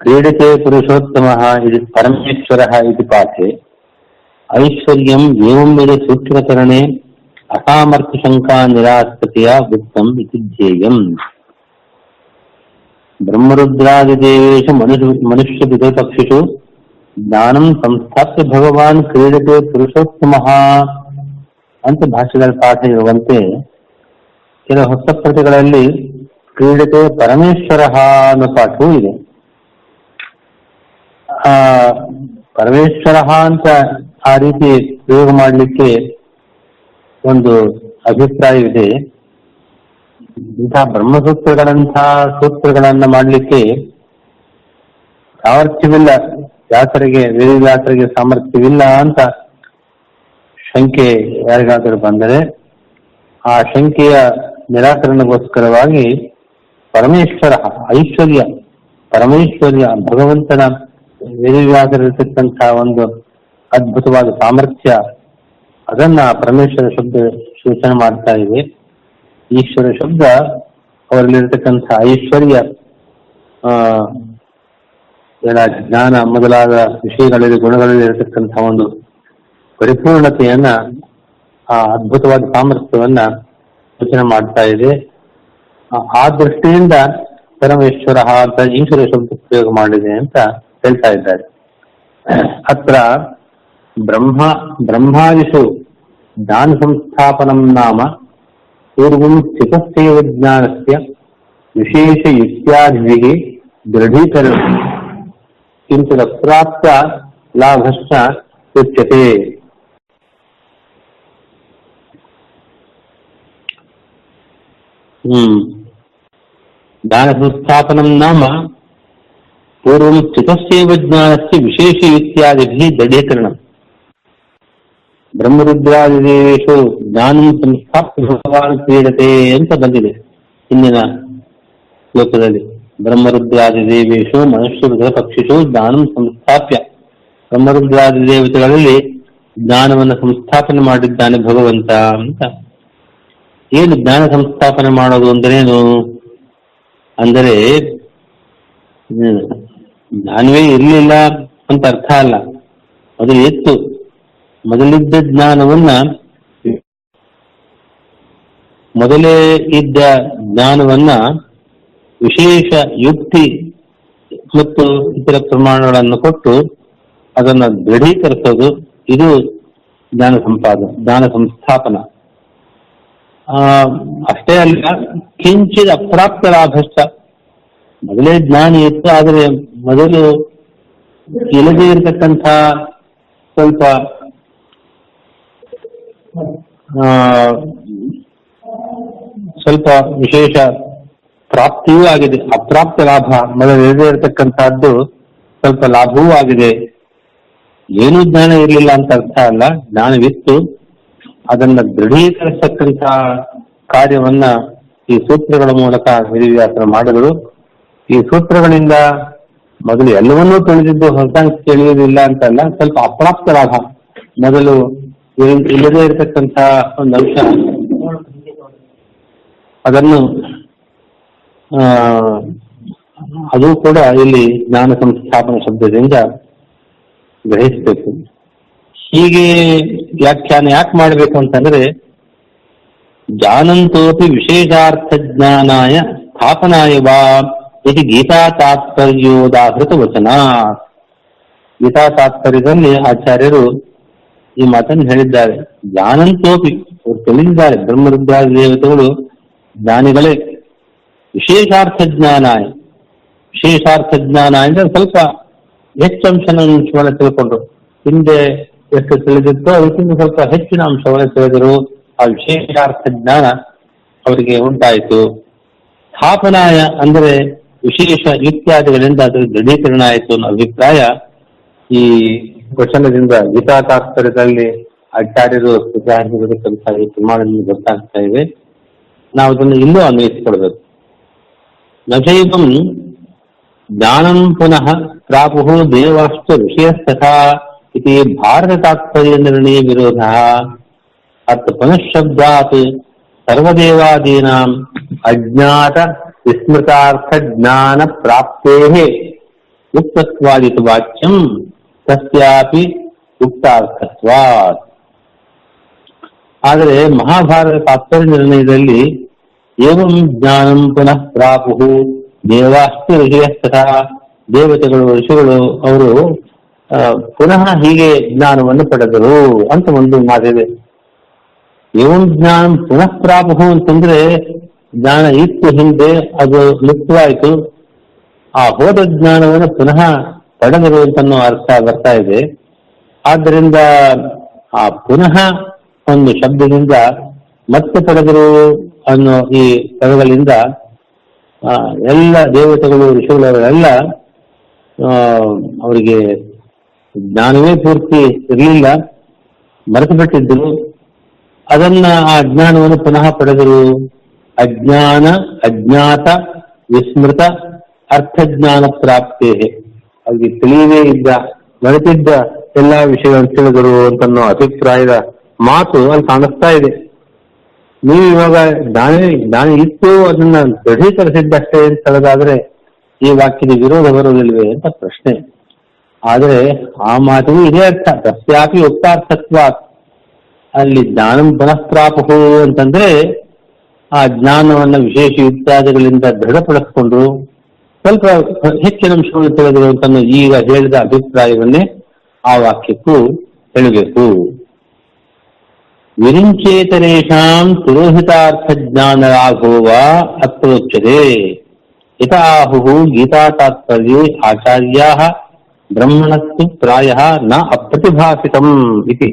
क्रीडते पुरुषोत्तमः इति परमेश्वरः इति पाठे ऐश्वर्यम् एवं विध सूत्रकरणे असामर्थ्यशङ्का निरास्पतया उक्तम् इति ध्येयम् ब्रह्मरुद्रादिदेवेषु मनुष्य मनुष्यपितृपक्षिषु ಜ್ಞಾನಂ ಸಂಸ್ಥಾಪ್ಯ ಭಗವಾನ್ ಕ್ರೀಡತೆ ಪುರುಷೋತ್ತಮಃ ಅಂತ ಭಾಷೆಗಳಲ್ಲಿ ಪಾಠ ಇರುವಂತೆ ಕೆಲವು ಹೊಸ ಪ್ರತಿಗಳಲ್ಲಿ ಕ್ರೀಡತೆ ಪರಮೇಶ್ವರ ಅನ್ನೋ ಪಾಠವೂ ಇದೆ ಆ ಪರಮೇಶ್ವರ ಅಂತ ಆ ರೀತಿ ಪ್ರಯೋಗ ಮಾಡಲಿಕ್ಕೆ ಒಂದು ಅಭಿಪ್ರಾಯವಿದೆ. ಇಂತಹ ಬ್ರಹ್ಮಸೂತ್ರಗಳಂತಹ ಸೂತ್ರಗಳನ್ನ ಮಾಡಲಿಕ್ಕೆ ಸಾಮರ್ಥ್ಯವಿಲ್ಲ ವ್ಯಾಸರಿಗೆ ವೇದವ್ಯಾಸರಿಗೆ ಸಾಮರ್ಥ್ಯವಿಲ್ಲ ಅಂತ ಶಂಕೆ ಯಾರಿಗಾದರೂ ಬಂದರೆ ಆ ಶಂಕೆಯ ನಿರಾಕರಣಗೋಸ್ಕರವಾಗಿ ಪರಮೇಶ್ವರ ಐಶ್ವರ್ಯ, ಪರಮೇಶ್ವರ್ಯ ಭಗವಂತನ ವೇದವ್ಯಾಸರಿರ್ತಕ್ಕಂತಹ ಒಂದು ಅದ್ಭುತವಾದ ಸಾಮರ್ಥ್ಯ, ಅದನ್ನ ಪರಮೇಶ್ವರ ಶಬ್ದ ಸೂಚನೆ ಮಾಡ್ತಾ ಇದೆ. ಈಶ್ವರ ಶಬ್ದ ಅವರಲ್ಲಿರ್ತಕ್ಕಂಥ ಐಶ್ವರ್ಯ, ಆ ಏನ ಜ್ಞಾನ ಮೊದಲಾದ ವಿಷಯಗಳಲ್ಲಿ, ಗುಣಗಳಲ್ಲಿ ಇರತಕ್ಕಂತಹ ಒಂದು ಪರಿಪೂರ್ಣತೆಯನ್ನ, ಆ ಅದ್ಭುತವಾದ ಸಾಮರ್ಥ್ಯವನ್ನ ಸೂಚನೆ ಮಾಡ್ತಾ ಇದೆ. ಆ- ದೃಷ್ಟಿಯಿಂದ ಪರಮೇಶ್ವರ ಅಂತ ಈಶ್ವರ ಶಬ್ದ ಉಪಯೋಗ ಮಾಡಿದೆ ಅಂತ తెలుసా ఇద్దరు అత్ర బ్రహ్మ బ్రహ్మాదిషు దాని సంస్థాపనం నామ పూర్వం స్థితస్థైవ జ్ఞానస్య విశేషయుక్త్యాదిభిः దృఢీకరణం. కించు తత్రాప్త లాభశ్చ ఉచ్యతే. దాని సంస్థాపనం నామ పూర్వం చితస్యవ ವಿಶೇಷ విశేషయుక్త్యాదిభి దఢీకరణం ಬ್ರಹ್ಮರುದ್ರಾದಿದೇವೇಶು ಜ್ಞಾನ ಸಂಸ್ಥಾಪ್ಯ ಭಗವಾನ್ ಕ್ರೀಡತೆ ಅಂತ ಬಂದಿದೆ ಹಿಂದಿನ ಶ್ಲೋಕದಲ್ಲಿ ಬ್ರಹ್ಮರುದ್ರಾದಿದೇವೇಶು ಮನುಷ್ಯರುದ್ರ ಪಕ್ಷಿಷು ಜ್ಞಾನಂ ಸಂಸ್ಥಾಪ್ಯ। ಬ್ರಹ್ಮರುದ್ರಾದಿ ದೇವತೆಗಳಲ್ಲಿ ಜ್ಞಾನವನ್ನು ಸಂಸ್ಥಾಪನೆ ಮಾಡಿದ್ದಾನೆ ಭಗವಂತ ಅಂತ। ಏನು ಜ್ಞಾನ ಸಂಸ್ಥಾಪನೆ ಮಾಡೋದು ಅಂದ್ರೇನು? ಅಂದರೆ ಜ್ಞಾನವೇ ಇರಲಿಲ್ಲ ಅಂತ ಅರ್ಥ ಅಲ್ಲ. ಅದು ಎತ್ತು. ಮೊದಲಿದ್ದ ಜ್ಞಾನವನ್ನ ಮೊದಲೇ ಇದ್ದ ಜ್ಞಾನವನ್ನ ವಿಶೇಷ ಯುಕ್ತಿ ಮತ್ತು ಇತರ ಪ್ರಮಾಣಗಳನ್ನು ಕೊಟ್ಟು ಅದನ್ನ ದೃಢೀಕರಿಸೋದು, ಇದು ಜ್ಞಾನ ಸಂಪಾದನೆ ಜ್ಞಾನ ಸಂಸ್ಥಾಪನ. ಅಷ್ಟೇ ಅಲ್ಲ, ಕಿಂಚಿತ್ ಅಪ್ರಾಪ್ತ ಲಾಭಶ್ಚ ಮೊದಲೇ ಜ್ಞಾನ ಇತ್ತು, ಆದರೆ ಮೊದಲು ಇಲ್ಲದೇ ಇರತಕ್ಕಂತ ಸ್ವಲ್ಪ ಸ್ವಲ್ಪ ವಿಶೇಷ ಪ್ರಾಪ್ತಿಯೂ ಆಗಿದೆ. ಅಪ್ರಾಪ್ತ ಲಾಭ, ಮೊದಲು ಇಲ್ಲದೆ ಇರತಕ್ಕಂತಹದ್ದು ಸ್ವಲ್ಪ ಲಾಭವೂ ಆಗಿದೆ. ಏನೂ ಜ್ಞಾನ ಇರಲಿಲ್ಲ ಅಂತ ಅರ್ಥ ಅಲ್ಲ. ಜ್ಞಾನವಿತ್ತು ಅದನ್ನ ದೃಢೀಕರಿಸತಕ್ಕಂತ ಕಾರ್ಯವನ್ನ ಈ ಸೂತ್ರಗಳ ಮೂಲಕ ವಿಧಿವ್ಯಾಸನ ಮಾಡಿದರು. ಈ ಸೂತ್ರಗಳಿಂದ ಮೊದಲು ಎಲ್ಲವನ್ನೂ ತಿಳಿದಿದ್ದು ಹೊಸ ತಿಳಿಯೋದಿಲ್ಲ ಅಂತಲ್ಲ, ಸ್ವಲ್ಪ ಅಪ್ರಾಪ್ತರಾದ ಮೊದಲು ಇಲ್ಲದೇ ಇರತಕ್ಕಂತ ಒಂದು ಅಂಶ ಅದನ್ನು ಅದು ಕೂಡ ಇಲ್ಲಿ ಜ್ಞಾನ ಸಂಸ್ಥಾಪನ ಶಬ್ದದಿಂದ ಗ್ರಹಿಸಬೇಕು. ಹೀಗೆ ವ್ಯಾಖ್ಯಾನ ಯಾಕೆ ಮಾಡಬೇಕು ಅಂತಂದ್ರೆ, ಜಾನಂತೋಪಿ ವಿಶೇಷಾರ್ಥ ಜ್ಞಾನಾಯ ಸ್ಥಾಪನಾಯ ವಾ ಇದು ಗೀತಾ ತಾತ್ಪರ್ಯೋದಾಹೃತ ವಚನ ಗೀತಾ ತಾತ್ಪರ್ಯದಲ್ಲಿ ಆಚಾರ್ಯರು ಈ ಮಾತನ್ನು ಹೇಳಿದ್ದಾರೆ. ಜ್ಞಾನಂತೋಪಿ, ಅವರು ತಿಳಿದಿದ್ದಾರೆ. ಬ್ರಹ್ಮರುದ್ರಾದಿ ದೇವತೆಗಳು ಜ್ಞಾನಿಗಳೇ. ವಿಶೇಷಾರ್ಥ ಜ್ಞಾನ ವಿಶೇಷಾರ್ಥ ಜ್ಞಾನ ಅಂದ್ರೆ ಸ್ವಲ್ಪ ಹೆಚ್ಚು ಅಂಶನ ಅಂಶವನ್ನು ತಿಳ್ಕೊಂಡ್ರು. ಹಿಂದೆ ಎಷ್ಟು ತಿಳಿದಿತ್ತು ಅದಕ್ಕಿಂತ ಸ್ವಲ್ಪ ಹೆಚ್ಚಿನ ಅಂಶವನ್ನು ತಿಳಿದರು. ಆ ವಿಶೇಷಾರ್ಥ ಜ್ಞಾನ ಅವರಿಗೆ ಉಂಟಾಯಿತು. ಸ್ಥಾಪನಾಯ ಅಂದರೆ ವಿಶೇಷ ಇತ್ಯಾದಿಗಳಿಂದ ಅದರ ದೃಢೀಕರಣ ಆಯಿತು ಅನ್ನೋ ಅಭಿಪ್ರಾಯ ಈ ವಚನದಿಂದ ಗೀತಾ ತಾತ್ಪರ್ಯದಲ್ಲಿ ಆಚಾರ್ಯರು ಸುಧಾರಿಸಿರತಕ್ಕಂಥ ಈ ಪ್ರಮಾಣದಲ್ಲಿ ಗೊತ್ತಾಗ್ತಾ ಇದೆ ನಾವು ಅದನ್ನು ಇಲ್ಲೂ ಅನ್ವಯಿಸಿಕೊಳ್ಬೇಕು. ನಚೈವಂ ಜ್ಞಾನಂ ಪುನಃ ಪ್ರಾಪು ದೇವಾಶ್ಚ ವಿಷಯಸ್ಥ इति ಭಾರತ ತಾತ್ಪರ್ಯ ನಿರ್ಣಯ ವಿರೋಧ. ಅತ್ ಪುನಃಶಬ್ದಾತ್ ಸರ್ವದೇವಾದೀನಾಂ ಅಜ್ಞಾತ ವಿಸ್ಮೃತಾರ್ಥ ಜ್ಞಾನ ಪ್ರಾಪ್ತೇ ಉಕ್ತತ್ವಾದಿತ ವಾಚ್ಯಂ ತಸ್ಯಾಪಿ ಉಕ್ತಾರ್ಥತ್ವ ಆದರೆ ಮಹಾಭಾರತ ತಾತ್ಪರ್ಯ ನಿರ್ಣಯದಲ್ಲಿ ಏವಂ ಜ್ಞಾನಂ ಪುನಃ ಪ್ರಾಪು ದೇವಾಸ್ತಿ ಋಷಿಯಸ್ತಃ ದೇವತೆಗಳು, ಋಷಿಗಳು, ಅವರು ಪುನಃ ಹೀಗೆ ಜ್ಞಾನವನ್ನು ಪಡೆದರು ಅಂತ ಒಂದು ಮಾತಿದೆ. ಏವಂ ಜ್ಞಾನ ಪುನಃ ಪ್ರಾಪು ಅಂತಂದ್ರೆ ಜ್ಞಾನ ಇತ್ತು ಹಿಂದೆ ಅದು ಲುಪ್ತವಾಯಿತು ಆ ಹೋದ ಜ್ಞಾನವನ್ನು ಪುನಃ ಪಡೆದರು ಅಂತ ಅರ್ಥ ಬರ್ತಾ ಇದೆ. ಆದ್ದರಿಂದ ಆ ಪುನಃ ಒಂದು ಶಬ್ದದಿಂದ ಮತ್ತೆ ಪಡೆದರು ಅನ್ನೋ ಈ ಪದಗಳಿಂದ ಎಲ್ಲ ದೇವತೆಗಳು, ಋಷಿಗಳವರೆಲ್ಲ ಅವರಿಗೆ ಜ್ಞಾನವೇ ಪೂರ್ತಿ ಇರಲಿಲ್ಲ. ಮರೆತು ಬಿಟ್ಟಿದ್ದರು ಅದನ್ನ ಆ ಜ್ಞಾನವನ್ನು ಪುನಃ ಪಡೆದರು. ಅಜ್ಞಾನ, ಅಜ್ಞಾತ, ವಿಸ್ಮೃತ ಅರ್ಥಜ್ಞಾನ ಪ್ರಾಪ್ತಿ ಅಲ್ಲಿ ತಿಳಿಯದೇ ಇದ್ದ, ಮರೆತಿದ್ದ ಎಲ್ಲಾ ವಿಷಯಗಳನ್ನು ತಿಳಿದರು ಅಂತನ್ನೋ ಅಭಿಪ್ರಾಯದ ಮಾತು ಅಲ್ಲಿ ಕಾಣಿಸ್ತಾ ಇದೆ. ನೀವು ಇವಾಗ ಜ್ಞಾನ ಜ್ಞಾನ ಇತ್ತು, ಅದನ್ನ ದೃಢೀಕರಿಸಿದ್ದಷ್ಟೇ ಅಂತ ಹೇಳೋದಾದ್ರೆ ಈ ವಾಕ್ಯದ ವಿರೋಧ ಬರುವುದಿಲ್ವೇ ಅಂತ ಪ್ರಶ್ನೆ. ಆದರೆ ಆ ಮಾತಿಗೂ ಇದೇ ಅರ್ಥ. ತಸ್ಯಾಪಿ ಉಕ್ತಾರ್ಥತ್ವ ಅಲ್ಲಿ ಜ್ಞಾನಂ ಪುನಃ ಅಂತಂದ್ರೆ ಆ ಜ್ಞಾನವನ್ನ ವಿಶೇಷ ಇತ್ಯಾದಿಗಳಿಂದ ದೃಢಪಡಿಸಿಕೊಂಡು ಸ್ವಲ್ಪ ಹೆಚ್ಚಿನ ಅಂಶವನ್ನು ತಿಳಿದರು ಅಂತ ಈಗ ಹೇಳಿದ ಅಭಿಪ್ರಾಯವನ್ನೇ ಆ ವಾಕ್ಯಕ್ಕೂ ಹೇಳಬೇಕು ವಿರಿಂಚೇತರೇಷಾಂ ಪುರೋಹಿತಾರ್ಥ ಜ್ಞಾನ ಲಾಭೋವ ಅತ್ರೋಚ್ಯತೆ ಹಿತ ಆಹು ಗೀತಾ ತಾತ್ಪರ್ಯ ಆಚಾರ್ಯಾ ಬ್ರಹ್ಮಣಸ್ತು ಪ್ರಾಯ ನ ಅಪ್ರತಿಭಾಸಿತಂ ಇತಿ.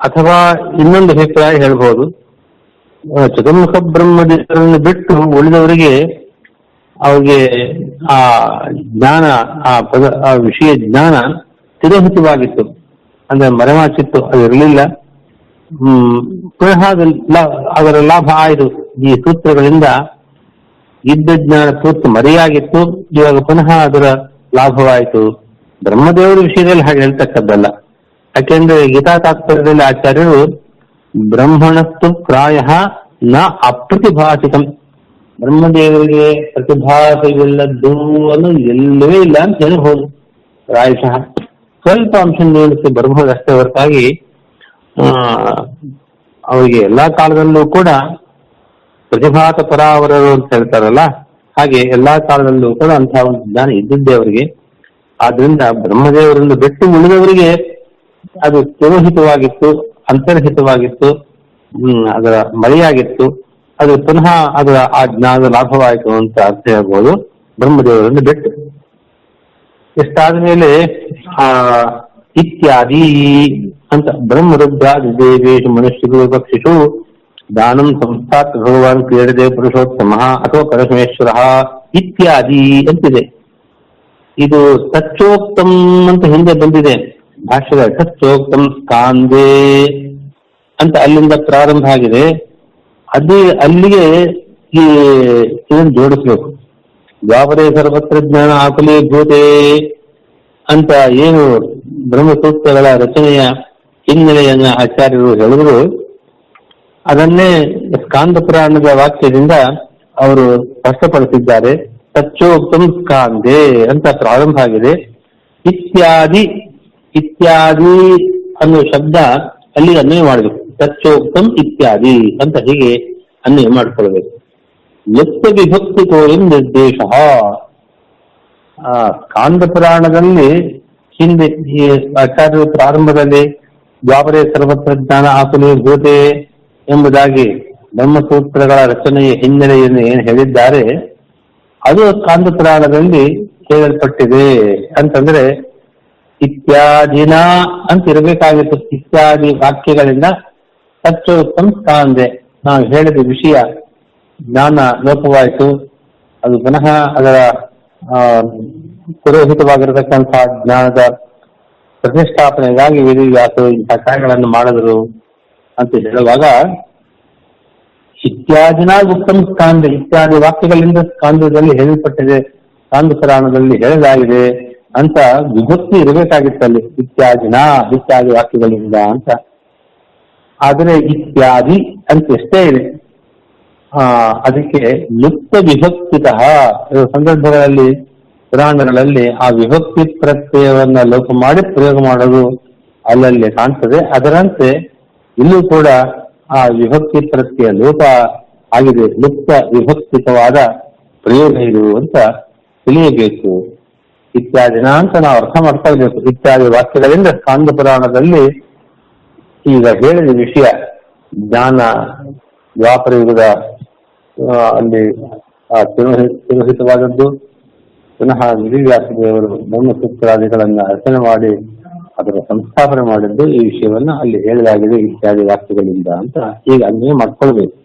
ಅಥವಾ ಇನ್ನೊಂದು ಅಭಿಪ್ರಾಯ ಹೇಳ್ಬೋದು. ಆ, ಚತುರ್ಮುಖ ಬ್ರಹ್ಮದೇವರನ್ನು ಬಿಟ್ಟು ಉಳಿದವರಿಗೆ ಅವ್ರಿಗೆ ಆ ಜ್ಞಾನ, ಆ ಪದ, ಆ ವಿಷಯ ಜ್ಞಾನ ತಿರಹಿತವಾಗಿತ್ತು. ಅಂದ್ರೆ ಮರೆಮಾಚಿತ್ತು, ಅದು ಇರಲಿಲ್ಲ. ಹ್ಮ್ ಪುನಃ ಅದು ಅದರ ಲಾಭ ಆಯಿತು ಈ ಸೂತ್ರಗಳಿಂದ ಇದ್ದ ಜ್ಞಾನ ಪೂರ್ತಿ ಮರೆಯಾಗಿತ್ತು. ಇವಾಗ ಪುನಃ ಅದರ ಲಾಭವಾಯಿತು. ಬ್ರಹ್ಮದೇವರ ವಿಷಯದಲ್ಲಿ ಹಾಗೆ ಹೇಳ್ತಕ್ಕದ್ದಲ್ಲ. ಯಾಕೆಂದ್ರೆ ಗೀತಾ ತಾತ್ಪರ್ಯದಲ್ಲಿ ಆಚಾರ್ಯರು ಬ್ರಹ್ಮಣಸ್ತು ಪ್ರಾಯ ನ ಅಪ್ರತಿಭಾಸಿತಂ. ಬ್ರಹ್ಮದೇವರಿಗೆ ಪ್ರತಿಭಾಸವಿಲ್ಲದ್ದು ಅನ್ನೋದು ಎಲ್ಲವೇ ಇಲ್ಲ ಅಂತ ಹೇಳಬಹುದು ಪ್ರಾಯಶಃ. ಸ್ವಲ್ಪ ಅಂಶ ನೋಡಲಿಕ್ಕೆ ಬರಬಹುದು ಅಷ್ಟೇ ಹೊರತಾಗಿ. ಆ, ಅವರಿಗೆ ಎಲ್ಲಾ ಕಾಲದಲ್ಲೂ ಕೂಡ ಪ್ರತಿಭಾತ ಪರಾವರರು ಅಂತ ಹೇಳ್ತಾರಲ್ಲ ಹಾಗೆ ಎಲ್ಲಾ ಕಾಲದಲ್ಲೂ ಕೂಡ ಅಂತಹ ಒಂದು ಜ್ಞಾನ ಇದ್ದಿದ್ದೆ ಅವರಿಗೆ. ಆದ್ರಿಂದ ಬ್ರಹ್ಮದೇವರನ್ನು ಬಿಟ್ಟು ಉಳಿದವರಿಗೆ ಅದು ತಿರೋಹಿತವಾಗಿತ್ತು ಅಂತರ್ಹಿತವಾಗಿತ್ತು ಅದರ ಮಳೆಯಾಗಿತ್ತು ಅದು ಪುನಃ ಅದರ ಆ ಜ್ಞಾನದ ಲಾಭವಾಯಿತು ಅಂತ ಅರ್ಥ ಹೇಳ್ಬೋದು. ಬ್ರಹ್ಮದೇವರನ್ನು ಬಿಟ್ಟು. ಎಷ್ಟಾದ ಮೇಲೆ, ಆ, ಇತ್ಯಾದಿ ಅಂತ ಬ್ರಹ್ಮರುದ್ರಾದಿ ದೇವೇಶು ಮನುಷ್ಯರು ಪಕ್ಷಿಷು ದಾನಂ ಸಂಸ್ಥಾತ್ ಭಗವಾನ್ ಕ್ರೀಡದೆ ಪುರುಷೋತ್ತಮ ಅಥವಾ ಪರಮೇಶ್ವರ ಇತ್ಯಾದಿ ಅಂತಿದೆ. ಇದು ತಚ್ಚೋಕ್ತಂ ಅಂತ ಹಿಂದೆ ಬಂದಿದೆ. ಭಾಷೆದ ಸೋಕ್ತಂ ಸ್ಕಾಂದೇ ಅಂತ ಅಲ್ಲಿಂದ ಪ್ರಾರಂಭ ಆಗಿದೆ. ಅದೇ ಅಲ್ಲಿಗೆ ಈ ಇದನ್ನು ಜೋಡಿಸ್ಬೇಕು. ದ್ವಾಪರೇ ಸರ್ವತ್ರ ಜ್ಞಾನ ಆಕುಲಿ ಭೂತೆ ಅಂತ ಏನು ಬ್ರಹ್ಮಸೂತ್ರಗಳ ರಚನೆಯ ಹಿನ್ನೆಲೆಯನ್ನ ಆಚಾರ್ಯರು ಹೇಳಿದ್ರು. ಅದನ್ನೇ ಸ್ಕಾಂದ ಪುರಾಣದ ವಾಕ್ಯದಿಂದ ಅವರು ಸ್ಪಷ್ಟಪಡಿಸಿದ್ದಾರೆ. ಸಚ್ಚೋಕ್ತಂ ಸ್ಕಾಂದೆ ಅಂತ ಪ್ರಾರಂಭ ಆಗಿದೆ. ಇತ್ಯಾದಿ ಇತ್ಯಾದಿ ಅನ್ನೋ ಶಬ್ದ ಅಲ್ಲಿ ಅನ್ವಯ ಮಾಡಬೇಕು. ತಚ್ಚೋಕ್ತಂ ಇತ್ಯಾದಿ ಅಂತ ಹೀಗೆ ಅನ್ವಯ ಮಾಡಿಕೊಳ್ಬೇಕು ಲುಪ್ತ ವಿಭಕ್ತಿ ತೋರಿಂ ನಿರ್ದೇಶ. ಆ ಕಾಂದ ಪುರಾಣದಲ್ಲಿ ಹಿಂದೆ ಆಚಾರ್ಯರು ಪ್ರಾರಂಭದಲ್ಲಿ ದ್ವಾಪರೇ ಸರ್ವತ್ರ ಜ್ಞಾನ ಆಕುಲಿ ಭೂತೆ ಎಂಬುದಾಗಿ ಬ್ರಹ್ಮಸೂತ್ರಗಳ ರಚನೆಯ ಹಿನ್ನೆಲೆಯನ್ನು ಏನು ಹೇಳಿದ್ದಾರೆ, ಅದು ಕಾಂಡ ಪುರಾಣದಲ್ಲಿ ಹೇಳಲ್ಪಟ್ಟಿದೆ. ಅಂತಂದ್ರೆ ಇತ್ಯಾದಿನ ಅಂತ ಇರಬೇಕಾಗಿತ್ತು ಇತ್ಯಾದಿ ವಾಕ್ಯಗಳಿಂದ ತತ್ವೋತ್ತಮ ಸ್ಥಾನದೆ ನಾವು ಹೇಳಿದ ವಿಷಯ ಜ್ಞಾನ ಲೋಪವಾಯಿತು. ಅದು ಪುನಃ ಅದರ ಪುರೋಹಿತವಾಗಿರತಕ್ಕಂತಹ ಜ್ಞಾನದ ಪ್ರತಿಷ್ಠಾಪನೆಗಾಗಿ ವೇದಿವ್ಯಾಸರು ಇಂತಹ ಕಾರ್ಯಗಳನ್ನು ಮಾಡಿದರು ಅಂತ ಹೇಳುವಾಗ, ಇತ್ಯಾದಿನ ಉತ್ತಮ ಸ್ಕಾಂದ ಇತ್ಯಾದಿ ವಾಕ್ಯಗಳಿಂದ ಸ್ಕಾಂದದಲ್ಲಿ ಹೇಳಲ್ಪಟ್ಟಿದೆ. ಸ್ಕಾಂದ ಪುರಾಣದಲ್ಲಿ ಹೇಳಲಾಗಿದೆ. ಅಂತ ವಿಭಕ್ತಿ ಇರಬೇಕಾಗಿತ್ತಲ್ಲಿ. ಇತ್ಯಾದಿನ ಇತ್ಯಾದಿ ವಾಕ್ಯಗಳಿಂದ ಅಂತ. ಆದರೆ ಇತ್ಯಾದಿ ಅಂತ ಎಷ್ಟೇ ಇದೆ. ಆ, ಅದಕ್ಕೆ ಲುಪ್ತ ವಿಭಕ್ತಿತ ಸಂದರ್ಭಗಳಲ್ಲಿ, ಪುರಾಣಗಳಲ್ಲಿ ಆ ವಿಭಕ್ತಿ ಪ್ರತ್ಯಯವನ್ನ ಲೋಪ ಮಾಡಿ ಪ್ರಯೋಗ ಮಾಡೋದು ಅಲ್ಲಲ್ಲಿ ಕಾಣ್ತದೆ. ಅದರಂತೆ ಇಲ್ಲೂ ಕೂಡ ಆ ವಿಭಕ್ತಿ ಪ್ರತ್ಯಯ ಲೋಪ ಆಗಿದೆ. ಲುಪ್ತ ವಿಭಕ್ತಿತವಾದ ಪ್ರಯೋಗ ಇದು ಅಂತ ತಿಳಿಯಬೇಕು. ಇತ್ಯಾದಿನ ಅಂತ ನಾವು ಅರ್ಥ ಮಾಡ್ತಾ ಇರಬೇಕು ಇತ್ಯಾದಿ ವಾಕ್ಯಗಳಿಂದ ಸ್ಕಾಂದ ಪುರಾಣದಲ್ಲಿ ಈಗ ಹೇಳಿದ ವಿಷಯ, ಜ್ಞಾನ, ದ್ವಾಪರ ಯುಗದ ಅಲ್ಲಿ ತಿರುಹಿತವಾದದ್ದು ತಿರೋಹಿ- ತಿರೋಹಿತವಾದದ್ದು, ಪುನಃ ಗಿರಿವ್ಯಾಸದೇವರು ಬ್ರಹ್ಮಸೂತ್ರಾದಿಗಳನ್ನ ರಚನೆ ಮಾಡಿ ಅದರ ಸಂಸ್ಥಾಪನೆ ಮಾಡಿದ್ದು, ಈ ವಿಷಯವನ್ನ ಅಲ್ಲಿ ಹೇಳಲಾಗಿದೆ ಇತ್ಯಾದಿ ವಾಕ್ಯಗಳಿಂದ ಅಂತ ಈಗ ಅನ್ವಯ ಮಾಡ್ಕೊಳ್ಬೇಕು.